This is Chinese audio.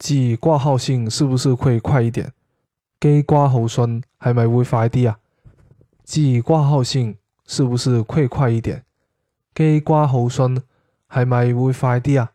寄挂号信是不是会快一点？寄挂号信系咪会快啲啊？寄挂号信是不是会快一点？寄挂号信系咪会快啲啊？